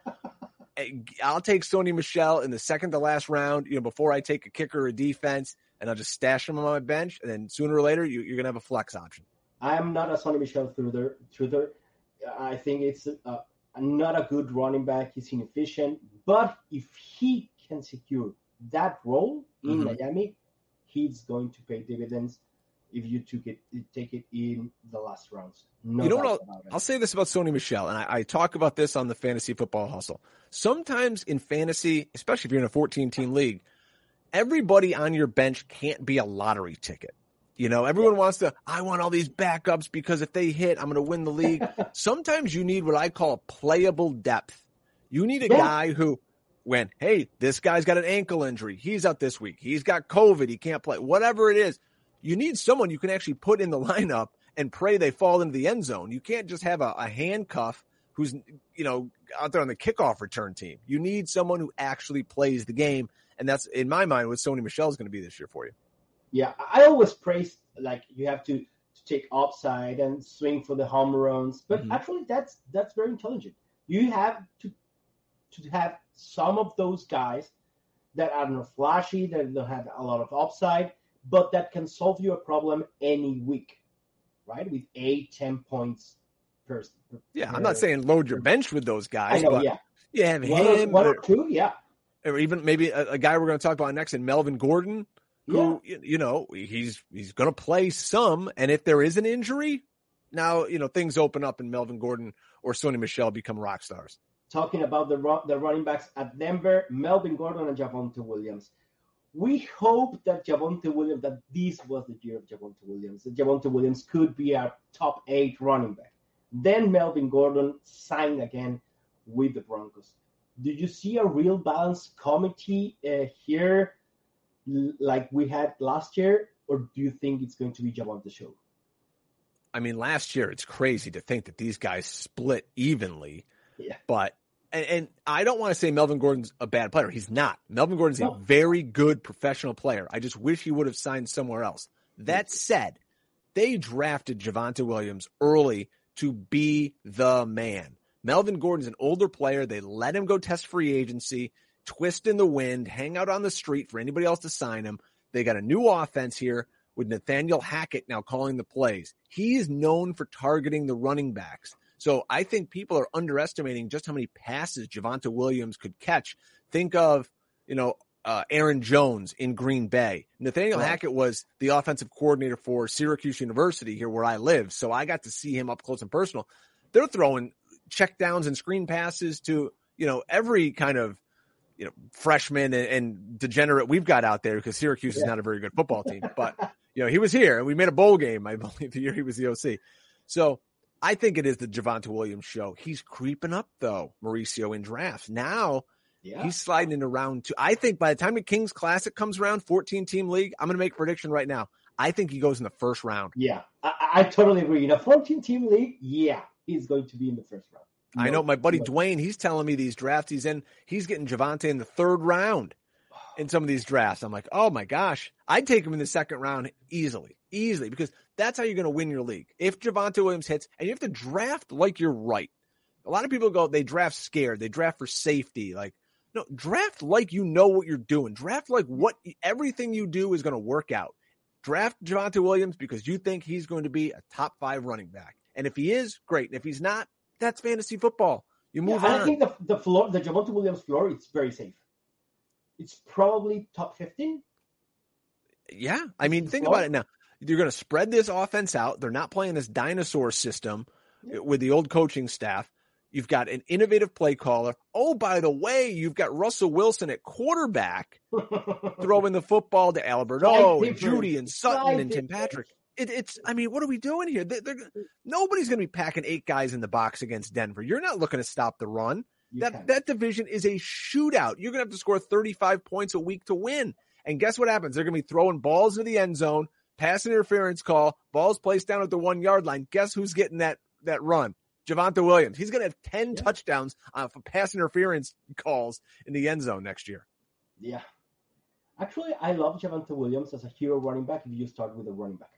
Eh, I'll take Sony Michel in the second to last round, you know, before I take a kicker or a defense, and I'll just stash him on my bench, and then sooner or later you, are gonna have a flex option. I am not a Sony Michel through the through the. I think it's a, not a good running back. He's inefficient, but if he can secure that role in mm-hmm. Miami, he's going to pay dividends if you took it take it in the last rounds. No you know what? I'll, I'll, say this about Sony Michel, and I, I, talk about this on the fantasy football hustle. Sometimes in fantasy, especially if you're in a 14 team league, everybody on your bench can't be a lottery ticket. You know, everyone yeah. wants to, I want all these backups because if they hit, I'm going to win the league. Sometimes you need what I call playable depth. You need a yeah. guy who when, hey, this guy's got an ankle injury. He's out this week. He's got COVID. He can't play. Whatever it is, you need someone you can actually put in the lineup and pray they fall into the end zone. You can't just have a, a handcuff who's, you know, out there on the kickoff return team. You need someone who actually plays the game. And that's, in my mind, what Sony Michel is going to be this year for you. Yeah. I always praise, like, you have to, to take upside and swing for the home runs. But mm-hmm. actually, that's that's very intelligent. You have to to have some of those guys that are not flashy, that don't have a lot of upside, but that can solve you a problem any week, right? With eight, ten points per. per yeah, I'm not saying load your bench with those guys. I know, yeah. You have one him, or, one or two, yeah. Or even maybe a, a guy we're going to talk about next in Melvin Gordon, who yeah. you know he's he's going to play some, and if there is an injury, now you know things open up and Melvin Gordon or Sony Michel become rock stars talking about the, the running backs at Denver, Melvin Gordon and Javonte Williams. We hope that Javonte Williams, that this was the year of Javonte Williams, that Javonte Williams could be our top eight running back. Then Melvin Gordon signed again with the Broncos. Did you see a real balance committee uh, here like we had last year, or do you think it's going to be Javonte show? I mean, last year it's crazy to think that these guys split evenly yeah. But and, and, I don't want to say Melvin Gordon's a bad player. He's not. Melvin Gordon's no. a very good professional player. I just wish he would have signed somewhere else. That said, they drafted Javonte Williams early to be the man. Melvin Gordon's an older player. They let him go test free agency, twist in the wind, hang out on the street for anybody else to sign him. They got a new offense here with Nathaniel Hackett now calling the plays. He is known for targeting the running backs. So I think people are underestimating just how many passes Javonte Williams could catch. Think of, you know, uh, Aaron Jones in Green Bay. Nathaniel right. Hackett was the offensive coordinator for Syracuse University here where I live. So I got to see him up close and personal. They're throwing check downs and screen passes to, you know, every kind of, you know, freshman and, and degenerate we've got out there because Syracuse yeah. is not a very good football team. But, you know, he was here and we made a bowl game, I believe, the year he was the OC. So I think it is the Javonte Williams show. He's creeping up though, Mauricio in drafts. Now yeah. he's sliding into round two. I think by the time the Kings Classic comes around, 14 team league, I'm going to make a prediction right now. I think he goes in the first round. Yeah, I, I totally agree. In a 14 team league, yeah, he's going to be in the first round. No, I know my buddy no. Dwain, he's telling me these drafts he's in, he's getting Javonte in the third round. in some of these drafts. I'm like, oh my gosh, I'd take him in the second round easily, easily, because that's how you're going to win your league. If Javonte Williams hits, and you have to draft like you're right. A lot of people go, they draft scared, they draft for safety. Like, no, draft like you know what you're doing. Draft like what everything you do is going to work out. Draft Javonte Williams because you think he's going to be a top five running back. And if he is, great. And if he's not, that's fantasy football. You move yeah, on. I think the the floor, the Javonte Williams floor, it's very safe. It's probably top fifteen. Yeah, I mean, think about it now. You're going to spread this offense out. They're not playing this dinosaur system with the old coaching staff. You've got an innovative play caller. Oh, by the way, you've got Russell Wilson at quarterback throwing the football to Alberto oh, and Jeudy and Sutton and Tim Patrick. It, it's, I mean, what are we doing here? They're, they're, nobody's going to be packing eight guys in the box against Denver. You're not looking to stop the run. You that can. that division is a shootout. You're going to have to score 35 points a week to win. And guess what happens? They're going to be throwing balls into the end zone, pass interference call, balls placed down at the one yard line. Guess who's getting that that run? Javonte Williams. He's going to have 10 yeah. touchdowns uh, for pass interference calls in the end zone next year. Yeah. Actually, I love Javonte Williams as a hero running back if you start with a running back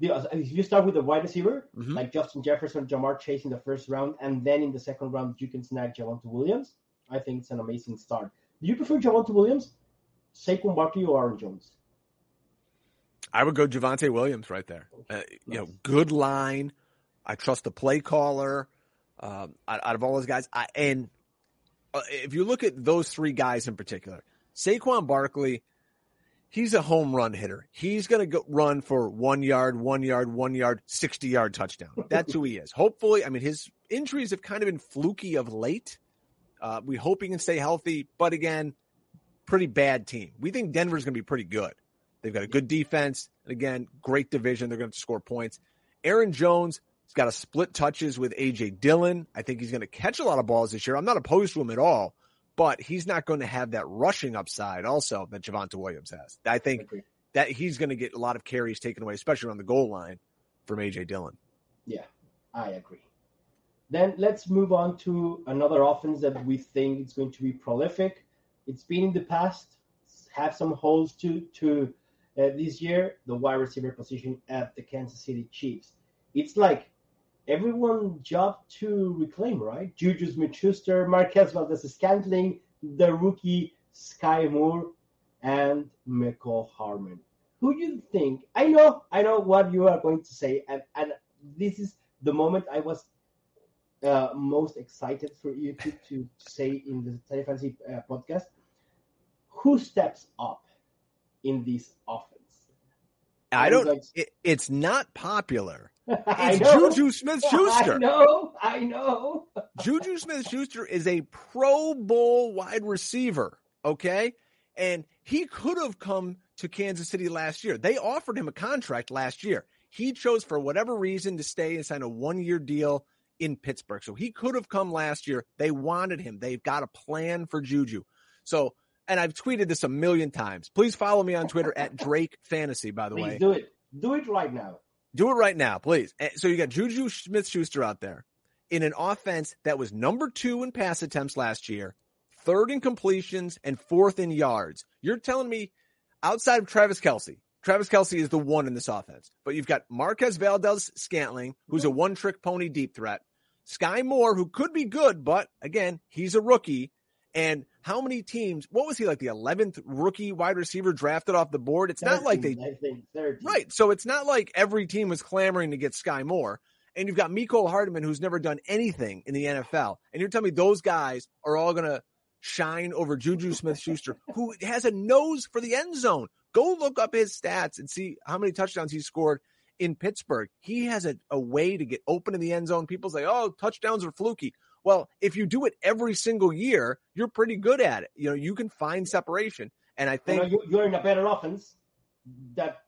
if you start with a wide receiver mm-hmm. like Justin Jefferson, Ja'Marr Chase in the first round, and then in the second round you can snag Javonte Williams, I think it's an amazing start. Do you prefer Javonte Williams, Saquon Barkley, or Aaron Jones? I would go Javonte Williams right there. Uh, you know, good line. I trust the play caller. Um, out, out, of all those guys, I, and uh, if you look at those three guys in particular, Saquon Barkley he's a home run hitter. He's going to run for one yard, one yard, one yard, 60 yard touchdown. That's who he is. Hopefully, I mean, his injuries have kind of been fluky of late. Uh, we hope he can stay healthy, but again, pretty bad team. We think Denver's going to be pretty good. They've got a good defense. And again, great division. They're going to score points. Aaron Jones has got to split touches with AJ Dillon. I think he's going to catch a lot of balls this year. I'm not opposed to him at all but he's not going to have that rushing upside also that Javonte Williams has. I think I that he's going to get a lot of carries taken away, especially on the goal line from AJ Dillon. Yeah, I agree. Then let's move on to another offense that we think is going to be prolific. It's been in the past, have some holes to to uh, this year. The wide receiver position at the Kansas City Chiefs. It's like everyone job to reclaim, right? Juju Smith-Schuster, Marquez Valdes-Scantling, the rookie Sky Moore, and Mecole Hardman. Who do you think? I know, I know what you are going to say, and, and this is the moment I was uh, most excited for you to, to say in the Fantasy uh, podcast. Who steps up in this offense? I don't. It, it's not popular it's Juju Smith Schuster. I know, I know. Juju Smith Schuster is a Pro Bowl wide receiver, okay? And he could have come to Kansas City last year. They offered him a contract last year. He chose, for whatever reason, to stay and sign a one year deal in Pittsburgh. So he could have come last year. They wanted him. They've got a plan for Juju. So, and I've tweeted this a million times. Please follow me on Twitter at Drake Fantasy, by the Please way. do it. Do it right now. Do it right now, please. Eh, so you got Juju Smith Schuster out there in an offense that was number two in pass attempts last year, third in completions, and fourth in yards. You're telling me outside of Travis Kelce, Travis Kelce is the one in this offense, but you've got Marquez Valdes Scantling, who's a one trick pony deep threat, Sky Moore, who could be good, but again, he's a rookie. And how many teams? What was he like? The eleventh rookie wide receiver drafted off the board. It's 13, not like they right. So it's not like every team was clamoring to get Sky Moore. And you've got Mecole Hardman, who's never done anything in the NFL. And you're telling me those guys are all going to shine over Juju Smith Schuster, who has a nose for the end zone. Go look up his stats and see how many touchdowns he scored in Pittsburgh. He has a, a way to get open in the end zone. People say, oh, touchdowns are fluky. Well, if you do it every single year, you're pretty good at it. You know, you can find separation. And I think you know, you're in a better offense that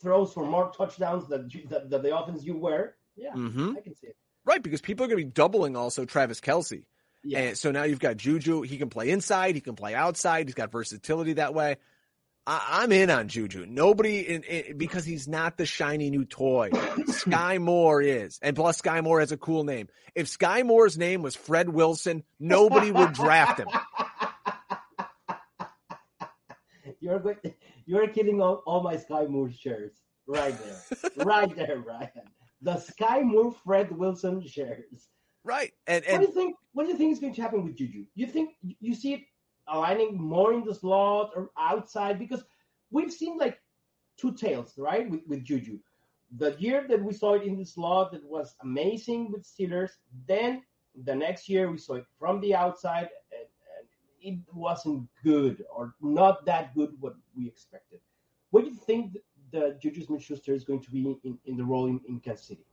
throws for more touchdowns than, that, that the offense you were. Yeah, mm-hmm. I can see it. Right, because people are going to be doubling also Travis Kelce. Yeah. And so now you've got Juju. He can play inside. He can play outside. He's got versatility that way. I, am in on Juju. Nobody in, in, because he's not the shiny new toy. Sky Moore is, and plus Sky Moore has a cool name. If Sky Moore's name was Fred Wilson, nobody would draft him. you're going, you're killing all, all my Sky Moore shares right there, right there, Ryan. The Sky Moore Fred Wilson shares. Right. And, and what do you think? What do you think is going to happen with Juju? You think you see it aligning more in the slot or outside? Because we've seen like two tails, right? With, with Juju. The year that we saw it in the slot, that was amazing with Steelers. Then the next year we saw it from the outside, and, and it wasn't good or not that good what we expected. What do you think the Juju Smith-Schuster is going to be in, in the role in, in Kansas City?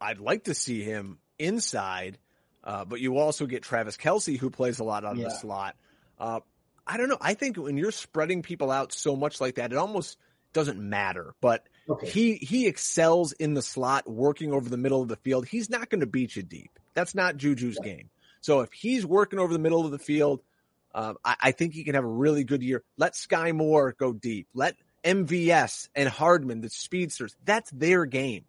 I'd like to see him inside, uh, but you also get Travis Kelce, who plays a lot on yeah. the slot. Uh, I don't know. I think when you're spreading people out so much like that, it almost doesn't matter. But okay. he he excels in the slot, working over the middle of the field. He's not going to beat you deep. That's not Juju's yeah. game. So if he's working over the middle of the field, uh, I, I, think he can have a really good year. Let Sky Moore go deep. Let MVS and Hardman, the speedsters, that's their game.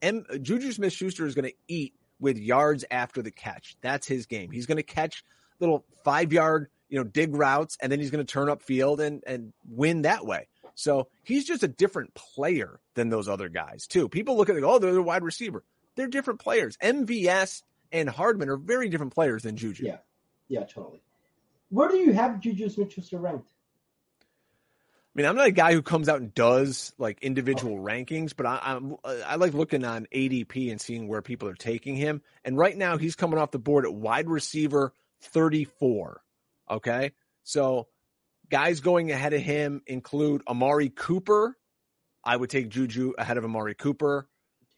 M- Juju Smith Schuster is going to eat with yards after the catch. That's his game. He's going to catch little five yard, you know, dig routes, and then he's going to turn up field and and win that way. So he's just a different player than those other guys too. People look at it, oh, they're the wide receiver. They're different players. MVS and Hardman are very different players than Juju. Yeah, yeah, totally. Where do you have Juju Smith-Schuster ranked? I mean, I'm not a guy who comes out and does like individual rankings, but I, am I like looking on ADP and seeing where people are taking him. And right now, he's coming off the board at wide receiver 34. Okay, so guys going ahead of him include Amari Cooper. I would take Juju ahead of Amari Cooper.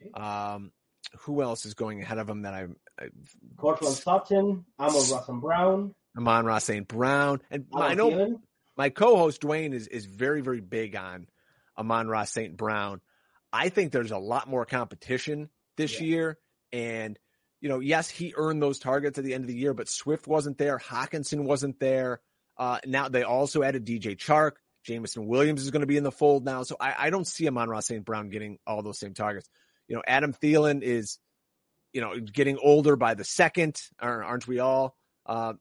Okay. Um, who else is going ahead of him that I? I Courtland Sutton, Amon Ross and Brown, Amon-Ra St. Brown, and I know. Thielen my co-host Dwain is is very very big on Amon-Ra St. Brown. I think there's a lot more competition this yeah. year, and you know, yes, he earned those targets at the end of the year, but Swift wasn't there, Hockenson wasn't there. Uh, now they also added DJ Chark. Jameson Williams is going to be in the fold now, so I, I don't see Amon-Ra St. Brown getting all those same targets. You know, Adam Thielen is, you know, getting older by the second, aren't we all? Uh,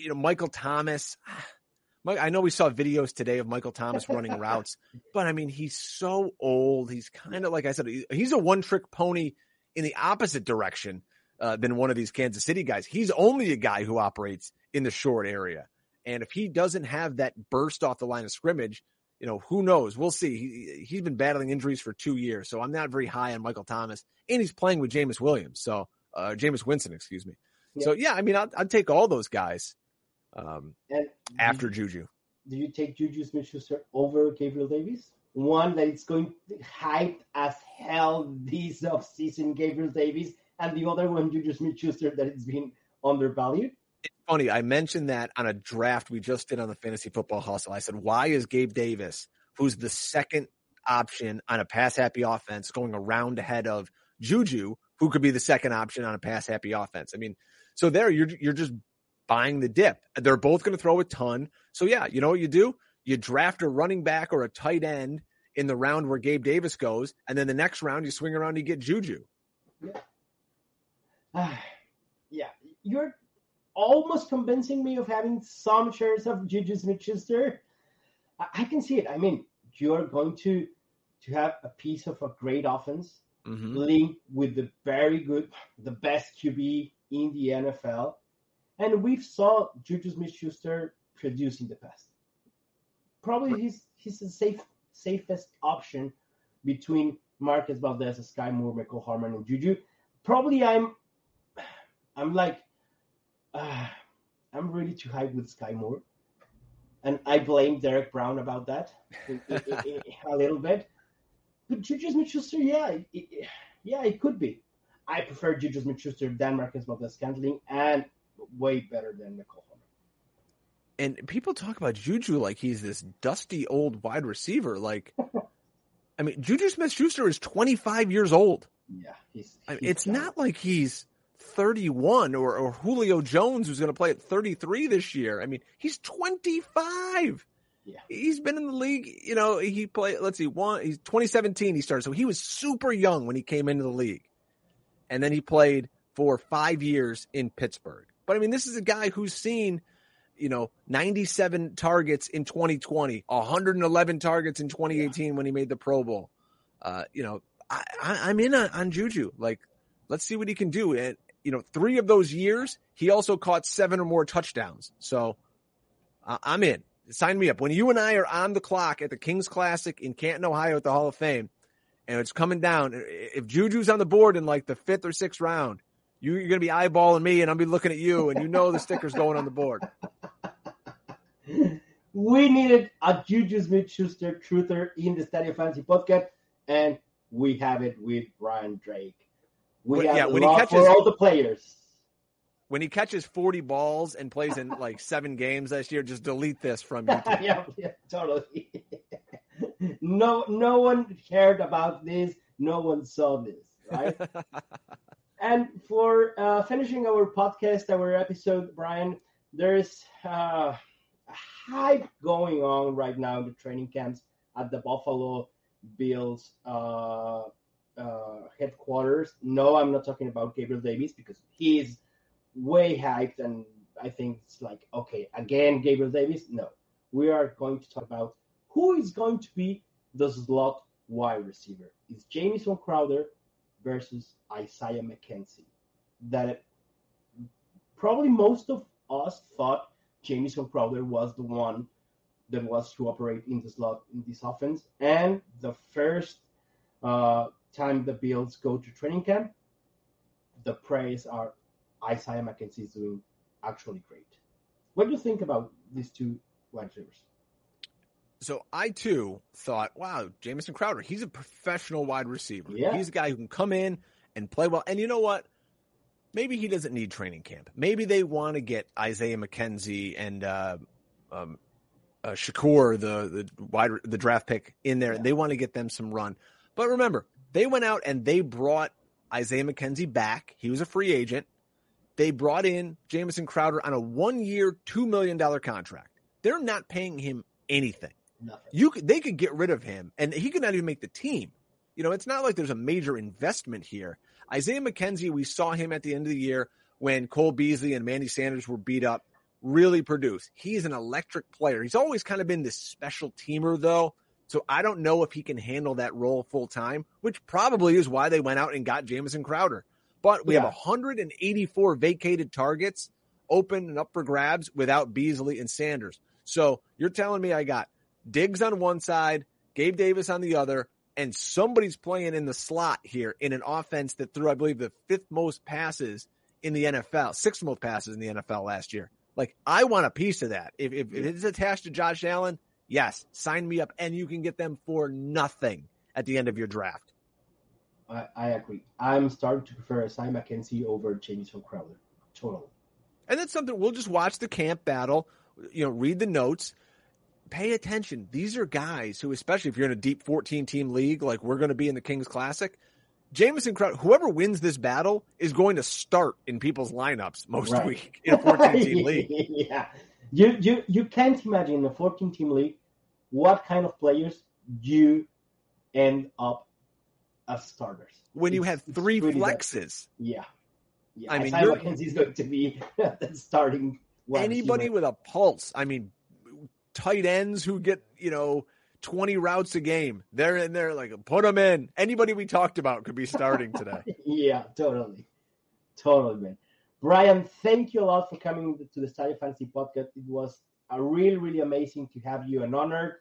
you know, Michael Thomas. I know we saw videos today of Michael Thomas running routes, but I mean, he's so old. He's kind of like I said, he's a one trick pony in the opposite direction uh, than one of these Kansas City guys. He's only a guy who operates in the short area. And if he doesn't have that burst off the line of scrimmage, you know, who knows? We'll see. He, he's been battling injuries for two years, so I'm not very high on Michael Thomas. And he's playing with Jameis Williams, so uh, Jameis Winston, excuse me. Yeah. So yeah, I mean, I'd, I'd take all those guys um, after Juju. Do you take Juju Smith-Schuster over Gabriel Davis? One that it's going hyped as hell this offseason, Gabriel Davis, and the other one, Juju Smith-Schuster, that it's been undervalued. It's funny. I mentioned that on a draft we just did on the Fantasy Football Hustle. I said, why is Gabe Davis, who's the second option on a pass happy offense, going around ahead of Juju, who could be the second option on a pass happy offense? I mean, so there you're you're just buying the dip. They're both going to throw a ton. So yeah, you know what you do? You draft a running back or a tight end in the round where Gabe Davis goes, and then the next round you swing around and you get Juju. Yeah. Yeah. You're almost convincing me of having some shares of Juju Smith-Schuster. I, I can see it. I mean, you're going to to have a piece of a great offense mm-hmm. linked with the very good, the best QB in the NFL and we've saw Juju Smith-Schuster produce in the past. Probably he's he's the safe safest option between Marcus Valdes, Sky Moore, Mecole Hardman, and Juju. Probably I'm I'm like uh, I'm really too high with Sky Moore, and I blame Derek Brown about that a little bit. But Juju Smith-Schuster, yeah, it, yeah, it could be. I prefer Juju Smith-Schuster than Marquez Valdes-Scantling, and way better than Mecole And people talk about Juju like he's this dusty old wide receiver. Like, I mean, Juju Smith Schuster is 25 years old. Yeah. He's, he's I mean, it's not like he's 31 or, or Julio Jones who's going to play at 33 this year. I mean, he's 25. Yeah. He's been in the league, you know, he played, let's see, one, he's 2017 he started. So he was super young when he came into the league. And then he played for five years in Pittsburgh. But I mean, this is a guy who's seen you know, 97 targets in 2020, 111 targets in 2018 yeah. when he made the Pro Bowl. Uh, you know, I, I, am in on, on Juju. Like, let's see what he can do. And, you know, three of those years, he also caught seven or more touchdowns. So uh, I'm in. Sign me up. When you and I are on the clock at the Kings Classic in Canton, Ohio at the Hall of Fame, and it's coming down, if Juju's on the board in like the fifth or sixth round, you're going to be eyeballing me and I'll be looking at you, and you know the sticker's going on the board. We needed a Juju Smith Schuster truther in the Estadio Fantasy podcast, and we have it with Brian Drake. We when, have yeah, when he catches, for all the players. When he catches 40 balls and plays in like seven games this year, just delete this from YouTube. yeah, yeah, totally. no, no one cared about this. No one saw this, right? and for uh, finishing our podcast, our episode, Brian, there's uh, hype going on right now in the training camps at the Buffalo Bills uh, uh, headquarters. No, I'm not talking about Gabriel Davis because he is way hyped, and I think it's like, okay, again, Gabriel Davis. No, we are going to talk about who is going to be the slot wide receiver. Is Jamison Crowder versus Isaiah McKenzie? That probably most of us thought Jamison Crowder was the one that was to operate in the slot in this offense. And the first uh, time the Bills go to training camp, the praise are Isaiah McKenzie is doing actually great. What do you think about these two wide receivers? So I too thought, wow, Jamison Crowder, he's a professional wide receiver. Yeah. He's a guy who can come in and play well. And you know what? Maybe he doesn't need training camp. Maybe they want to get Isaiah McKenzie and uh, um, uh, Shakir, the the wide the draft pick, in there. Yeah. They want to get them some run. But remember, they went out and they brought Isaiah McKenzie back. He was a free agent. They brought in Jamison Crowder on a one year, $2 million contract. They're not paying him anything. Nothing. You could, they could get rid of him and he could not even make the team. You know, it's not like there's a major investment here. Isaiah McKenzie, we saw him at the end of the year when Cole Beasley and Manny Sanders were beat up, really produce. He's an electric player. He's always kind of been this special teamer though. So I don't know if he can handle that role full time, which probably is why they went out and got Jamison Crowder. But we yeah. have 184 vacated targets open and up for grabs without Beasley and Sanders. So you're telling me I got Diggs on one side, Gabe Davis on the other, and somebody's playing in the slot here in an offense that threw, I believe, the fifth most passes in the NFL, sixth most passes in the NFL last year. Like, I want a piece of that. If, if, if it's attached to Josh Allen, yes, sign me up, and you can get them for nothing at the end of your draft. I, I agree. I'm starting to prefer Isaiah McKenzie over Jamison Crowder. Totally. And that's something we'll just watch the camp battle, you know, read the notes, pay attention. These are guys who, especially if you're in a deep 14 team league like we're going to be in the Kings Classic, Jamison Crowder, whoever wins this battle is going to start in people's lineups most right. week in a 14 team league. yeah. You, you, you can't imagine in a 14 team league what kind of players you end up as starters. When it's, you have three flexes. Bad. Yeah. Yeah. I mean, Isaiah McKenzie is going to be starting. Anybody with a pulse. I mean, tight ends who get, you know, 20 routes a game. They're in there, like, put them in. Anybody we talked about could be starting today. yeah, totally. Totally, man. Brian, thank you a lot for coming to the Estadio Fantasy podcast. It was a really, really amazing to have you and honored.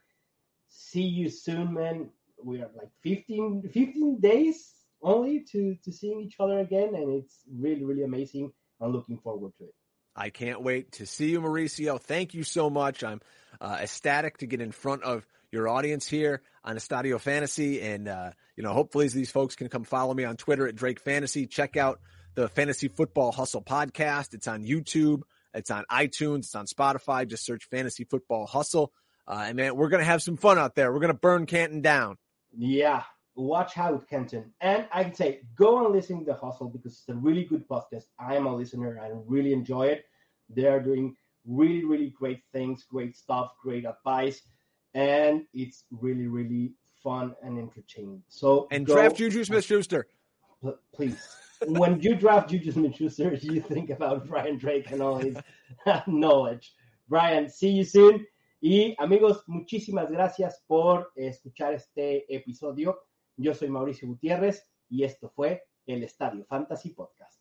See you soon, man. We are like 15, 15 days only to, to seeing each other again, and it's really, really amazing. I'm looking forward to it. I can't wait to see you, Mauricio. Thank you so much. I'm uh, ecstatic to get in front of your audience here on Estadio Fantasy. And, uh, you know, hopefully these folks can come follow me on Twitter at Drake Fantasy. Check out the Fantasy Football Hustle podcast. It's on YouTube. It's on iTunes. It's on Spotify. Just search Fantasy Football Hustle. Uh, and man, we're going to have some fun out there. We're going to burn Canton down. Yeah. Watch out, Canton. And I can say, go and listen to The Hustle because it's a really good podcast. I am a listener. I really enjoy it. They are doing really, really great things, great stuff, great advice, and it's really, really fun and entertaining. So and go, draft Juju Smith Schuster. please. When you draft Juju Smith Schuster, you think about Brian Drake and all his knowledge. Brian, see you soon. Y amigos, muchísimas gracias por escuchar este episodio. Yo soy Mauricio Gutiérrez y esto fue el Estadio Fantasy Podcast.